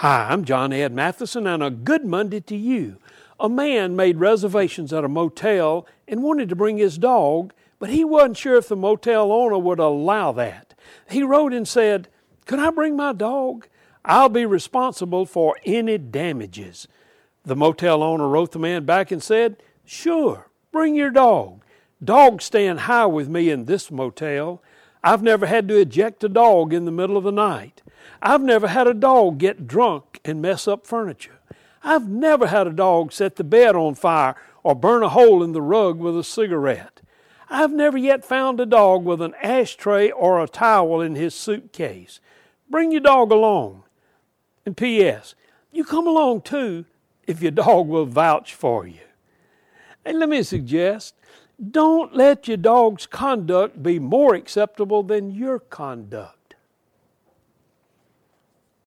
Hi, I'm John Ed Mathison, and a good Monday to you. A man made reservations at a motel and wanted to bring his dog, but he wasn't sure if the motel owner would allow that. He wrote and said, Could I bring my dog? I'll be responsible for any damages. The motel owner wrote the man back and said, Sure, bring your dog. Dogs stand high with me in this motel. I've never had to eject a dog in the middle of the night. I've never had a dog get drunk and mess up furniture. I've never had a dog set the bed on fire or burn a hole in the rug with a cigarette. I've never yet found a dog with an ashtray or a towel in his suitcase. Bring your dog along. And P.S. You come along too if your dog will vouch for you. And let me suggest don't let your dog's conduct be more acceptable than your conduct.